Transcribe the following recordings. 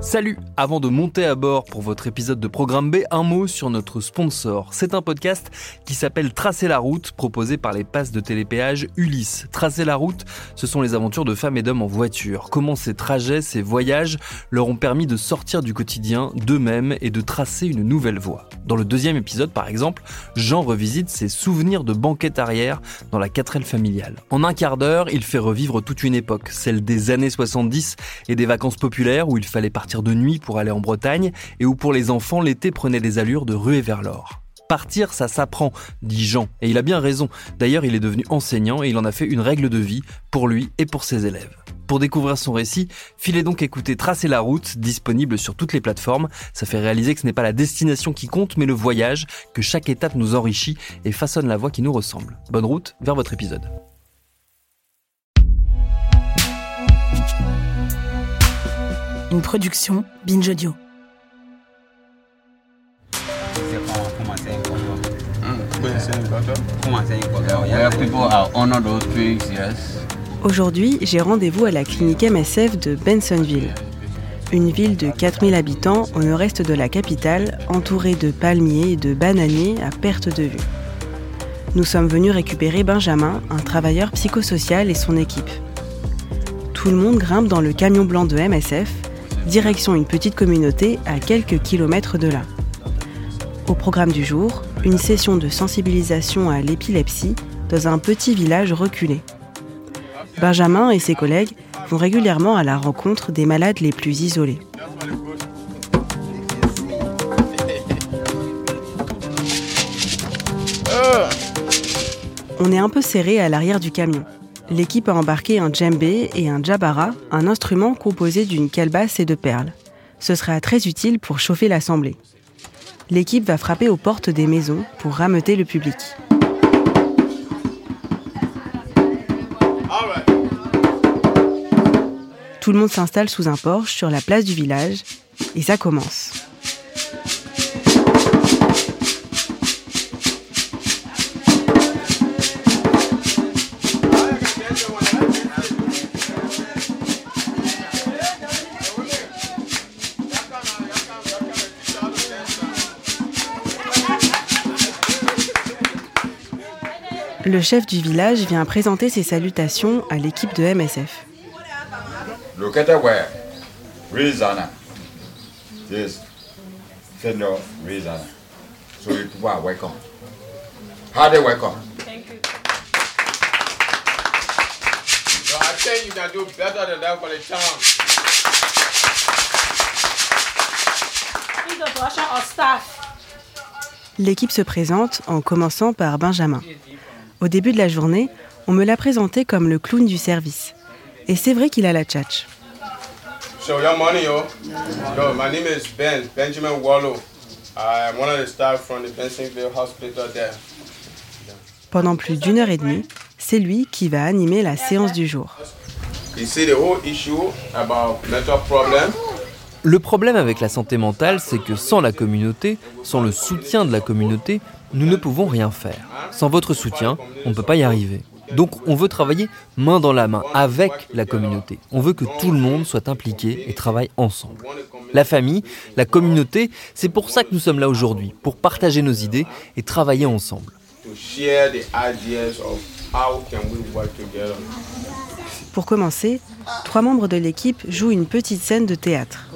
Salut Avant de monter à bord pour votre épisode de Programme B, un mot sur notre sponsor. C'est un podcast qui s'appelle Tracer la route, proposé par les passes de télépéage Ulysse. Tracer la route, ce sont les aventures de femmes et d'hommes en voiture. Comment ces trajets, ces voyages leur ont permis de sortir du quotidien d'eux-mêmes et de tracer une nouvelle voie. Dans le deuxième épisode, par exemple, Jean revisite ses souvenirs de banquette arrière dans la 4L familiale. En un quart d'heure, il fait revivre toute une époque, celle des années 70 et des vacances populaires où il fallait partir de nuit pour aller en Bretagne et où pour les enfants l'été prenait des allures de ruée vers l'or. Partir, ça s'apprend, dit Jean, et il a bien raison. D'ailleurs, il est devenu enseignant et il en a fait une règle de vie pour lui et pour ses élèves. Pour découvrir son récit, filez donc écouter Tracer la route, disponible sur toutes les plateformes. Ça fait réaliser que ce n'est pas la destination qui compte, mais le voyage, que chaque étape nous enrichit et façonne la voie qui nous ressemble. Bonne route vers votre épisode. Une production Binge Audio. Aujourd'hui, j'ai rendez-vous à la clinique MSF de Bensonville, une ville de 4000 habitants au nord-est de la capitale, entourée de palmiers et de bananiers à perte de vue. Nous sommes venus récupérer Benjamin, un travailleur psychosocial et son équipe. Tout le monde grimpe dans le camion blanc de MSF, direction une petite communauté à quelques kilomètres de là. Au programme du jour, une session de sensibilisation à l'épilepsie dans un petit village reculé. Benjamin et ses collègues vont régulièrement à la rencontre des malades les plus isolés. On est un peu serré à l'arrière du camion. L'équipe a embarqué un djembé et un djabara, un instrument composé d'une calebasse et de perles. Ce sera très utile pour chauffer l'assemblée. L'équipe va frapper aux portes des maisons pour rameuter le public. Tout le monde s'installe sous un porche sur la place du village et ça commence. Le chef du village vient présenter ses salutations à l'équipe de MSF. L'équipe se présente en commençant par Benjamin. Au début de la journée, on me l'a présenté comme le clown du service. Et c'est vrai qu'il a la tchatch. So your money, yo. Yo, my name is Ben, Benjamin Wallow. I'm one of the staff from the Bensonville Hospital there. Pendant plus d'une heure et demie, c'est lui qui va animer la séance du jour. Le problème avec la santé mentale, c'est que sans la communauté, sans le soutien de la communauté, nous ne pouvons rien faire. Sans votre soutien, on ne peut pas y arriver. Donc on veut travailler main dans la main avec la communauté. On veut que tout le monde soit impliqué et travaille ensemble. La famille, la communauté, c'est pour ça que nous sommes là aujourd'hui, pour partager nos idées et travailler ensemble. To share the ideas of how can we work together. Pour commencer, trois membres de l'équipe jouent une petite scène de théâtre.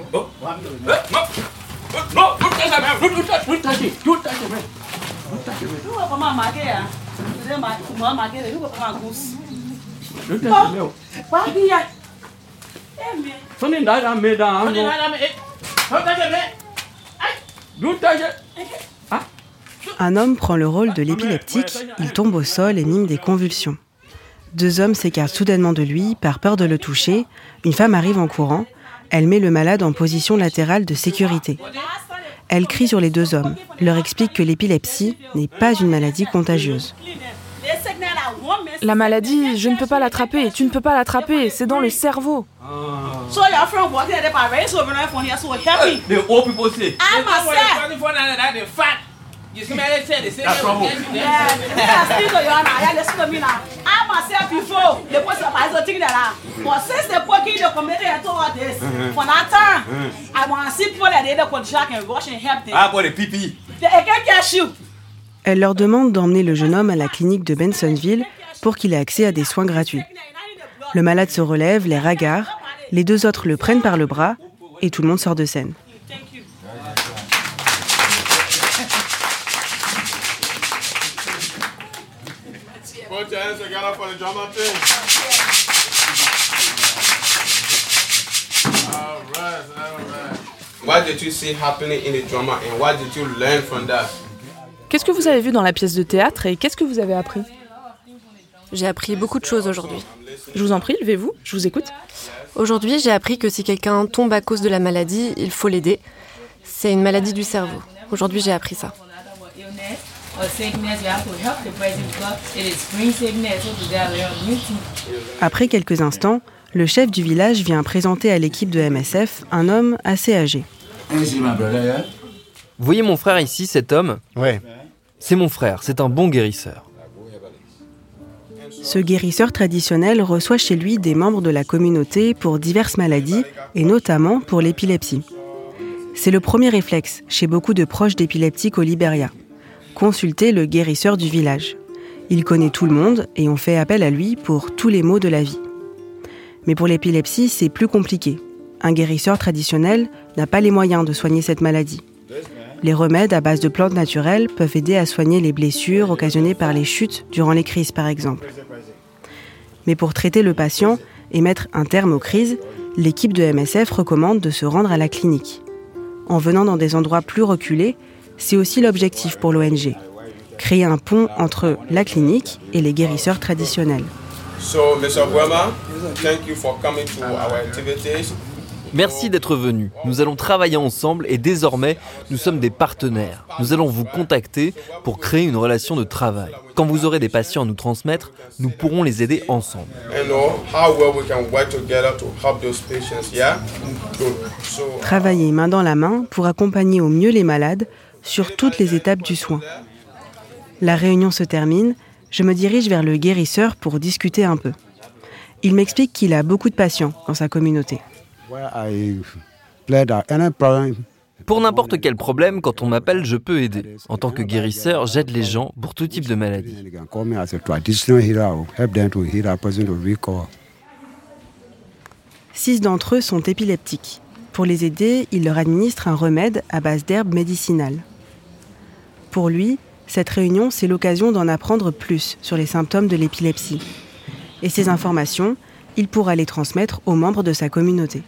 Un homme prend le rôle de l'épileptique, il tombe au sol et mime des convulsions. Deux hommes s'écartent soudainement de lui par peur de le toucher. Une femme arrive en courant. Elle met le malade en position latérale de sécurité. Elle crie sur les deux hommes, leur explique que l'épilepsie n'est pas une maladie contagieuse. La maladie, je ne peux pas l'attraper, tu ne peux pas l'attraper, c'est dans le cerveau. For I want to see people that they rush and help them. Elle leur demande d'emmener le jeune homme à la clinique de Bensonville pour qu'il ait accès à des soins gratuits. Le malade se relève, les ragards, les deux autres le prennent par le bras et tout le monde sort de scène. Put your hands together for the drama thing. All right, all right. What did you see happening in the drama and what did you learn from that? Qu'est-ce que vous avez vu dans la pièce de théâtre et qu'est-ce que vous avez appris? J'ai appris beaucoup de choses aujourd'hui. Je vous en prie, levez-vous, je vous écoute. Aujourd'hui, j'ai appris que si quelqu'un tombe à cause de la maladie, il faut l'aider. C'est une maladie du cerveau. Aujourd'hui, j'ai appris ça. Après quelques instants, le chef du village vient présenter à l'équipe de MSF un homme assez âgé. Vous voyez mon frère ici, cet homme Ouais. C'est mon frère, c'est un bon guérisseur. Ce guérisseur traditionnel reçoit chez lui des membres de la communauté pour diverses maladies et notamment pour l'épilepsie. C'est le premier réflexe chez beaucoup de proches d'épileptiques au Liberia. Consulter le guérisseur du village. Il connaît tout le monde et on fait appel à lui pour tous les maux de la vie. Mais pour l'épilepsie, c'est plus compliqué. Un guérisseur traditionnel n'a pas les moyens de soigner cette maladie. Les remèdes à base de plantes naturelles peuvent aider à soigner les blessures occasionnées par les chutes durant les crises, par exemple. Mais pour traiter le patient et mettre un terme aux crises, l'équipe de MSF recommande de se rendre à la clinique. En venant dans des endroits plus reculés, c'est aussi l'objectif pour l'ONG. Créer un pont entre la clinique et les guérisseurs traditionnels. So, Mr. Burma, thank you for coming to our activities. Merci d'être venu. Nous allons travailler ensemble et désormais, nous sommes des partenaires. Nous allons vous contacter pour créer une relation de travail. Quand vous aurez des patients à nous transmettre, nous pourrons les aider ensemble. Travailler main dans la main pour accompagner au mieux les malades sur toutes les étapes du soin. La réunion se termine, je me dirige vers le guérisseur pour discuter un peu. Il m'explique qu'il a beaucoup de patients dans sa communauté. Pour n'importe quel problème, quand on m'appelle, je peux aider. En tant que guérisseur, j'aide les gens pour tout type de maladie. Six d'entre eux sont épileptiques. Pour les aider, il leur administre un remède à base d'herbes médicinales. Pour lui, cette réunion, c'est l'occasion d'en apprendre plus sur les symptômes de l'épilepsie. Et ces informations, il pourra les transmettre aux membres de sa communauté.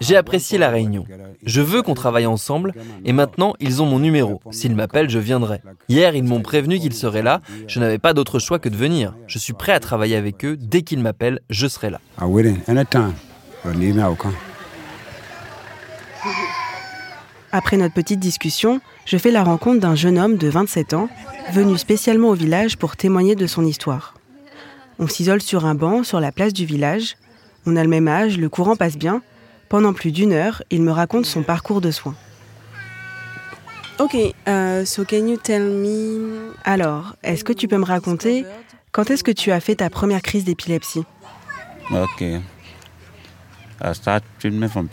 J'ai apprécié la réunion. Je veux qu'on travaille ensemble et maintenant ils ont mon numéro. S'ils m'appellent, je viendrai. Hier, ils m'ont prévenu qu'ils seraient là. Je n'avais pas d'autre choix que de venir. Je suis prêt à travailler avec eux. Dès qu'ils m'appellent, je serai là. Après notre petite discussion, je fais la rencontre d'un jeune homme de 27 ans, venu spécialement au village pour témoigner de son histoire. On s'isole sur un banc sur la place du village. On a le même âge, le courant passe bien. Pendant plus d'une heure, il me raconte son parcours de soins. Ok, uh, so can you tell me... Alors, est-ce que tu peux me raconter quand est-ce que tu as fait ta première crise d'épilepsie? Okay. I start treatment from.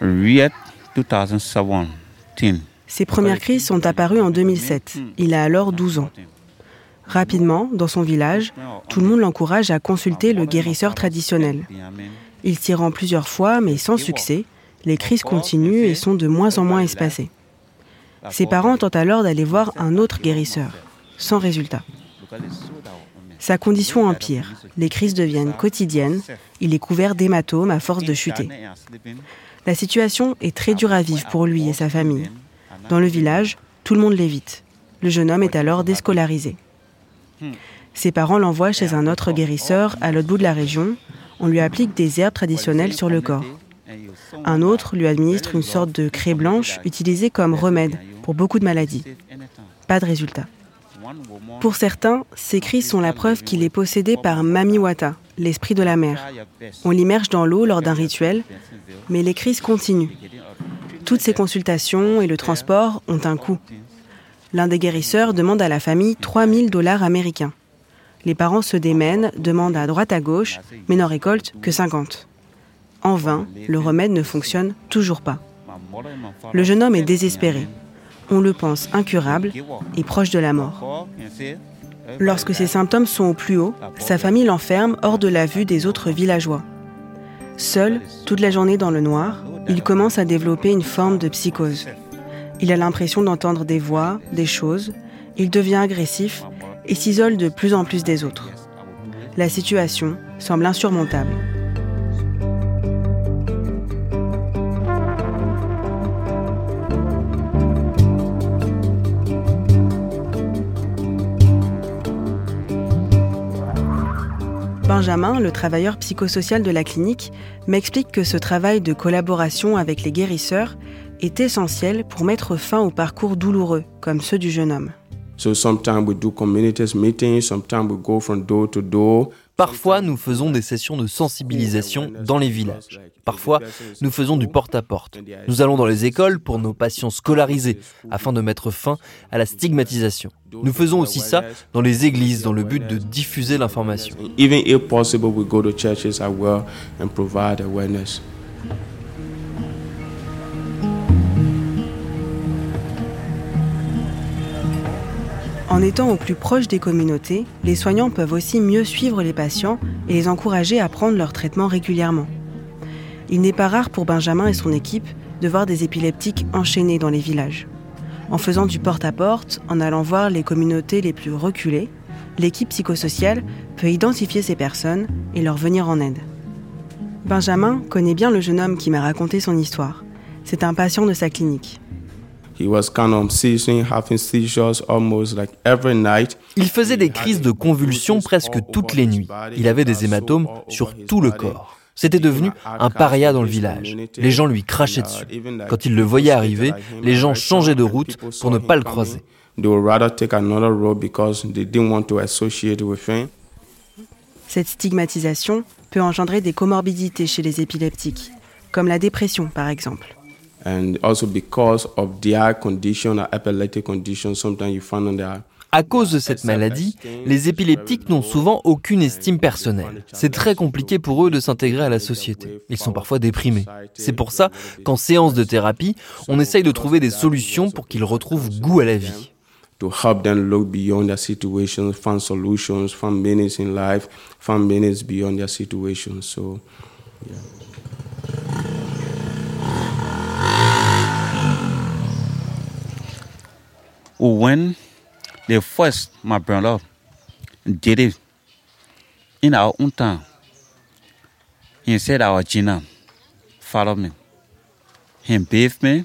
Riet 2017. Ses premières crises sont apparues en 2007. Il a alors 12 ans. Rapidement, dans son village, tout le monde l'encourage à consulter le guérisseur traditionnel. Il s'y rend plusieurs fois, mais sans succès. Les crises continuent et sont de moins en moins espacées. Ses parents tentent alors d'aller voir un autre guérisseur, sans résultat. Sa condition empire. Les crises deviennent quotidiennes. Il est couvert d'hématomes à force de chuter. La situation est très dure à vivre pour lui et sa famille. Dans le village, tout le monde l'évite. Le jeune homme est alors déscolarisé. Ses parents l'envoient chez un autre guérisseur à l'autre bout de la région. On lui applique des herbes traditionnelles sur le corps. Un autre lui administre une sorte de craie blanche utilisée comme remède pour beaucoup de maladies. Pas de résultat. Pour certains, ces cris sont la preuve qu'il est possédé par Mamiwata, l'esprit de la mer. On l'immerge dans l'eau lors d'un rituel, mais les crises continuent. Toutes ces consultations et le transport ont un coût. L'un des guérisseurs demande à la famille 3000 dollars américains. Les parents se démènent, demandent à droite à gauche, mais n'en récoltent que 50. En vain, le remède ne fonctionne toujours pas. Le jeune homme est désespéré. On le pense incurable et proche de la mort. Lorsque ses symptômes sont au plus haut, sa famille l'enferme hors de la vue des autres villageois. Seul, toute la journée dans le noir, il commence à développer une forme de psychose. Il a l'impression d'entendre des voix, des choses, il devient agressif et s'isole de plus en plus des autres. La situation semble insurmontable. Benjamin, le travailleur psychosocial de la clinique, m'explique que ce travail de collaboration avec les guérisseurs est essentiel pour mettre fin aux parcours douloureux, comme ceux du jeune homme. Parfois, nous faisons des sessions de sensibilisation dans les villages. Parfois, nous faisons du porte-à-porte. Nous allons dans les écoles pour nos patients scolarisés, afin de mettre fin à la stigmatisation. Nous faisons aussi ça dans les églises, dans le but de diffuser l'information. En étant au plus proche des communautés, les soignants peuvent aussi mieux suivre les patients et les encourager à prendre leur traitement régulièrement. Il n'est pas rare pour Benjamin et son équipe de voir des épileptiques enchaînés dans les villages. En faisant du porte-à-porte, en allant voir les communautés les plus reculées, l'équipe psychosociale peut identifier ces personnes et leur venir en aide. Benjamin connaît bien le jeune homme qui m'a raconté son histoire. C'est un patient de sa clinique. Il faisait des crises de convulsions presque toutes les nuits. Il avait des hématomes sur tout le corps. C'était devenu un paria dans le village. Les gens lui crachaient dessus. Quand ils le voyaient arriver, les gens changeaient de route pour ne pas le croiser. Cette stigmatisation peut engendrer des comorbidités chez les épileptiques, comme la dépression par exemple. À cause de cette maladie, les épileptiques n'ont souvent aucune estime personnelle. C'est très compliqué pour eux de s'intégrer à la société. Ils sont parfois déprimés. C'est pour ça qu'en séance de thérapie, on essaye de trouver des solutions pour qu'ils retrouvent goût à la vie. to help them look beyond their situations, find solutions, find meanings in life, find meanings beyond their situations. So, yeah. When first my brother did it in our own he said our Gina follow me. Me, me.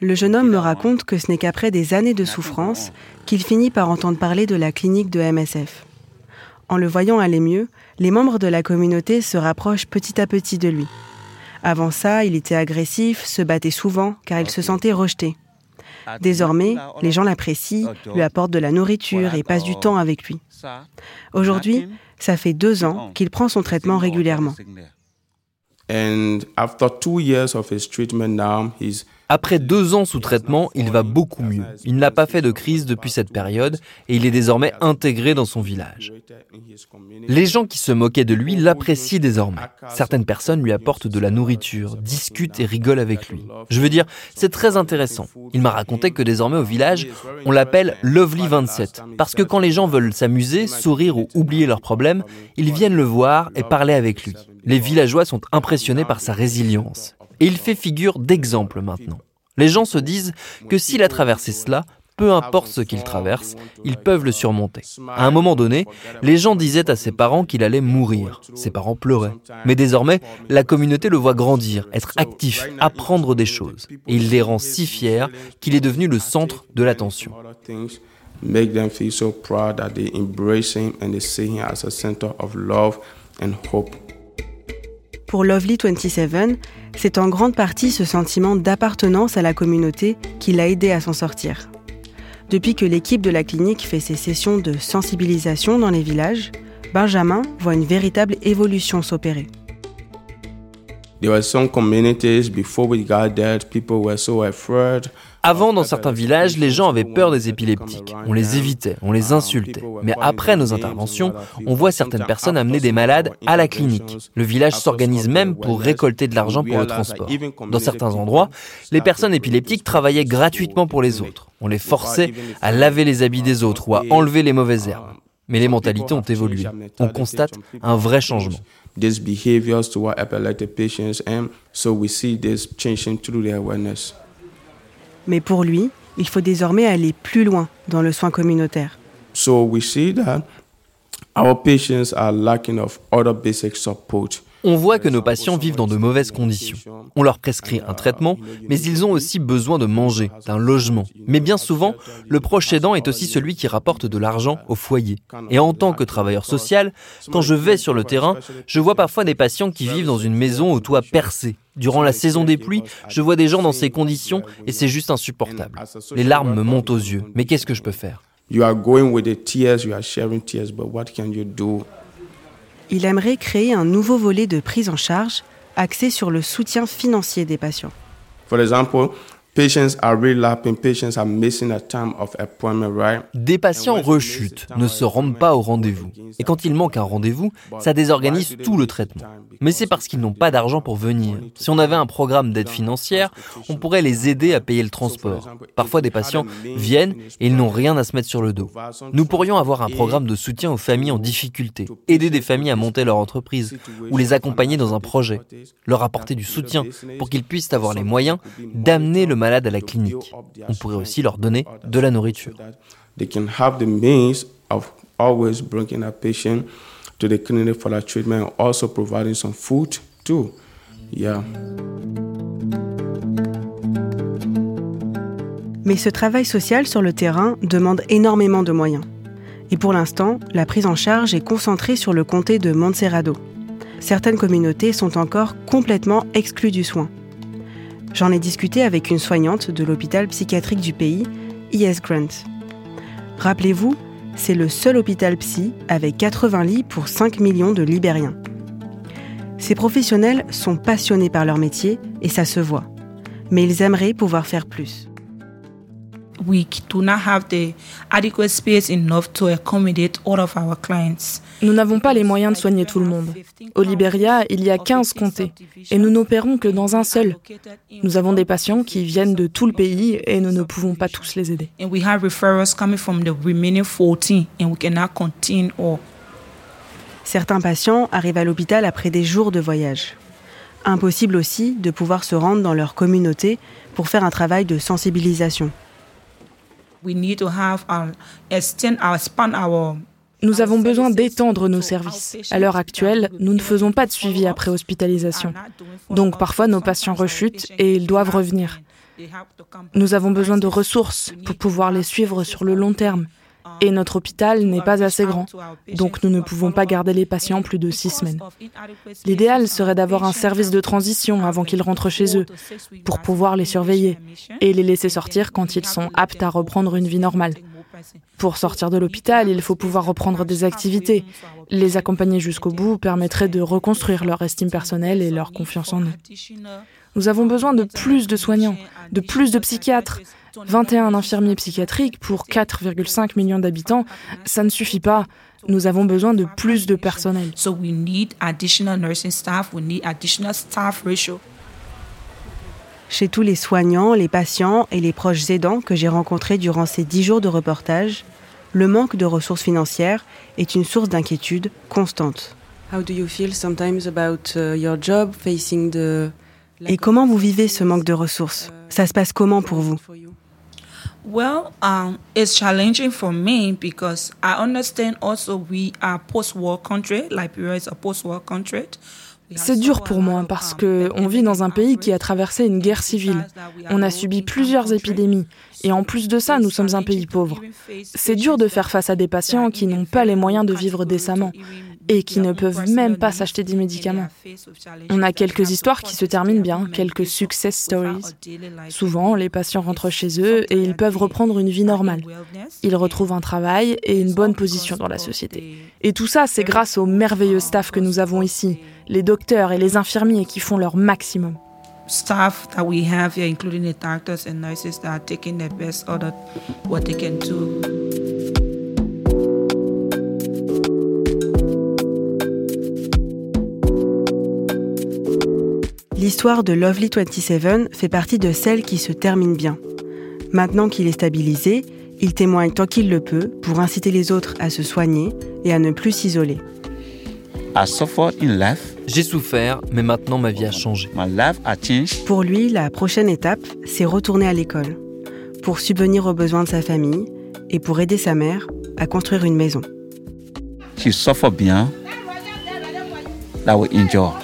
Le jeune homme me raconte que ce n'est qu'après des années de souffrance qu'il finit par entendre parler de la clinique de MSF. En le voyant aller mieux, les membres de la communauté se rapprochent petit à petit de lui. Avant ça, il était agressif, se battait souvent car il se sentait rejeté. Désormais, les gens l'apprécient, lui apportent de la nourriture et passent du temps avec lui. Aujourd'hui, ça fait deux ans qu'il prend son traitement régulièrement. Après deux ans sous traitement, il va beaucoup mieux. Il n'a pas fait de crise depuis cette période et il est désormais intégré dans son village. Les gens qui se moquaient de lui l'apprécient désormais. Certaines personnes lui apportent de la nourriture, discutent et rigolent avec lui. Je veux dire, c'est très intéressant. Il m'a raconté que désormais au village, on l'appelle Lovely 27 parce que quand les gens veulent s'amuser, sourire ou oublier leurs problèmes, ils viennent le voir et parler avec lui. Les villageois sont impressionnés par sa résilience. Et il fait figure d'exemple maintenant. Les gens se disent que s'il a traversé cela, peu importe ce qu'ils traversent, ils peuvent le surmonter. À un moment donné, les gens disaient à ses parents qu'il allait mourir. Ses parents pleuraient. Mais désormais, la communauté le voit grandir, être actif, apprendre des choses. Et il les rend si fiers qu'il est devenu le centre de l'attention. Pour Lovely 27, c'est en grande partie ce sentiment d'appartenance à la communauté qui l'a aidé à s'en sortir. Depuis que l'équipe de la clinique fait ses sessions de sensibilisation dans les villages, Benjamin voit une véritable évolution s'opérer. Avant, dans certains villages, les gens avaient peur des épileptiques. On les évitait, on les insultait. Mais après nos interventions, on voit certaines personnes amener des malades à la clinique. Le village s'organise même pour récolter de l'argent pour le transport. Dans certains endroits, les personnes épileptiques travaillaient gratuitement pour les autres. On les forçait à laver les habits des autres ou à enlever les mauvaises herbes. Mais les mentalités ont évolué. On constate un vrai changement. epileptic patients, and so we see this changing through the awareness. Mais pour lui, il faut désormais aller plus loin dans le soin communautaire. So we see that our patients are lacking of other basic support. On voit que nos patients vivent dans de mauvaises conditions. On leur prescrit un traitement, mais ils ont aussi besoin de manger, d'un logement. Mais bien souvent, le proche aidant est aussi celui qui rapporte de l'argent au foyer. Et en tant que travailleur social, quand je vais sur le terrain, je vois parfois des patients qui vivent dans une maison au toit percé. Durant la saison des pluies, je vois des gens dans ces conditions et c'est juste insupportable. Les larmes me montent aux yeux. Mais qu'est-ce que je peux faire? Il aimerait créer un nouveau volet de prise en charge axé sur le soutien financier des patients. Des patients rechutent, ne se rendent pas au rendez-vous. Et quand il manque un rendez-vous, ça désorganise tout le traitement. Mais c'est parce qu'ils n'ont pas d'argent pour venir. Si on avait un programme d'aide financière, on pourrait les aider à payer le transport. Parfois, des patients viennent et ils n'ont rien à se mettre sur le dos. Nous pourrions avoir un programme de soutien aux familles en difficulté, aider des familles à monter leur entreprise ou les accompagner dans un projet, leur apporter du soutien pour qu'ils puissent avoir les moyens d'amener le malades à la clinique. On pourrait aussi leur donner de la nourriture. Mais ce travail social sur le terrain demande énormément de moyens. Et pour l'instant, la prise en charge est concentrée sur le comté de Montserrado. Certaines communautés sont encore complètement exclues du soin. J'en ai discuté avec une soignante de l'hôpital psychiatrique du pays, E.S. Grant. Rappelez-vous, c'est le seul hôpital psy avec 80 lits pour 5 millions de Libériens. Ces professionnels sont passionnés par leur métier et ça se voit. Mais ils aimeraient pouvoir faire plus. We do not have the adequate space enough to accommodate all of our clients. Nous n'avons pas les moyens de soigner tout le monde. Au Libéria, il y a 15 comtés et nous n'opérons que dans un seul. Nous avons des patients qui viennent de tout le pays et nous ne pouvons pas tous les aider. Certains patients arrivent à l'hôpital après des jours de voyage. Impossible aussi de pouvoir se rendre dans leur communauté pour faire un travail de sensibilisation. Nous avons besoin d'étendre nos services. À l'heure actuelle, nous ne faisons pas de suivi après hospitalisation. Donc parfois nos patients rechutent et ils doivent revenir. Nous avons besoin de ressources pour pouvoir les suivre sur le long terme. Et notre hôpital n'est pas assez grand, donc nous ne pouvons pas garder les patients plus de six semaines. L'idéal serait d'avoir un service de transition avant qu'ils rentrent chez eux, pour pouvoir les surveiller et les laisser sortir quand ils sont aptes à reprendre une vie normale. Pour sortir de l'hôpital, il faut pouvoir reprendre des activités. Les accompagner jusqu'au bout permettrait de reconstruire leur estime personnelle et leur confiance en eux. Nous avons besoin de plus de soignants, de plus de psychiatres. 21 infirmiers psychiatriques pour 4,5 millions d'habitants, ça ne suffit pas. Nous avons besoin de plus de personnel. Chez tous les soignants, les patients et les proches aidants que j'ai rencontrés durant ces dix jours de reportage, le manque de ressources financières est une source d'inquiétude constante. Uh, et comment vous vivez ce manque de ressources? Ça se passe comment pour vous? Well, um, it's challenging for me because I understand also we are post-war country. Liberia is a post-war country. C'est dur pour moi parce que on vit dans un pays qui a traversé une guerre civile. On a subi plusieurs épidémies et en plus de ça, nous sommes un pays pauvre. C'est dur de faire face à des patients qui n'ont pas les moyens de vivre décemment et qui ne peuvent même pas s'acheter des médicaments. On a quelques histoires qui se terminent bien, quelques success stories. Souvent, les patients rentrent chez eux et ils peuvent reprendre une vie normale. Ils retrouvent un travail et une bonne position dans la société. Et tout ça, c'est grâce au merveilleux staff que nous avons ici, les docteurs et les infirmiers qui font leur maximum. Including doctors and nurses. L'histoire de Lovely 27 fait partie de celles qui se terminent bien. Maintenant qu'il est stabilisé, il témoigne tant qu'il le peut pour inciter les autres à se soigner et à ne plus s'isoler. J'ai souffert, mais maintenant ma vie a changé. Pour lui, la prochaine étape, c'est retourner à l'école, pour subvenir aux besoins de sa famille et pour aider sa mère à construire une maison. She bien. That will enjoy.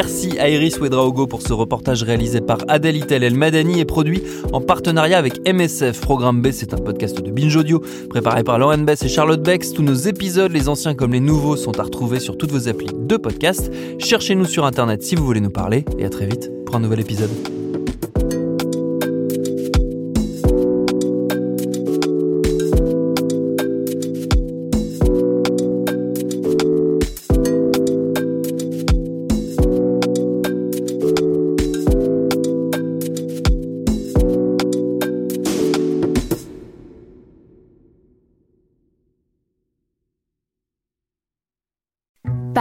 Merci à Iris Ouedraogo pour ce reportage réalisé par Adèle Itel El Madani et produit en partenariat avec MSF. Programme B, c'est un podcast de Binge Audio préparé par Lauren Bess et Charlotte Bex. Tous nos épisodes, les anciens comme les nouveaux, sont à retrouver sur toutes vos applis de podcast. Cherchez-nous sur Internet si vous voulez nous parler et à très vite pour un nouvel épisode.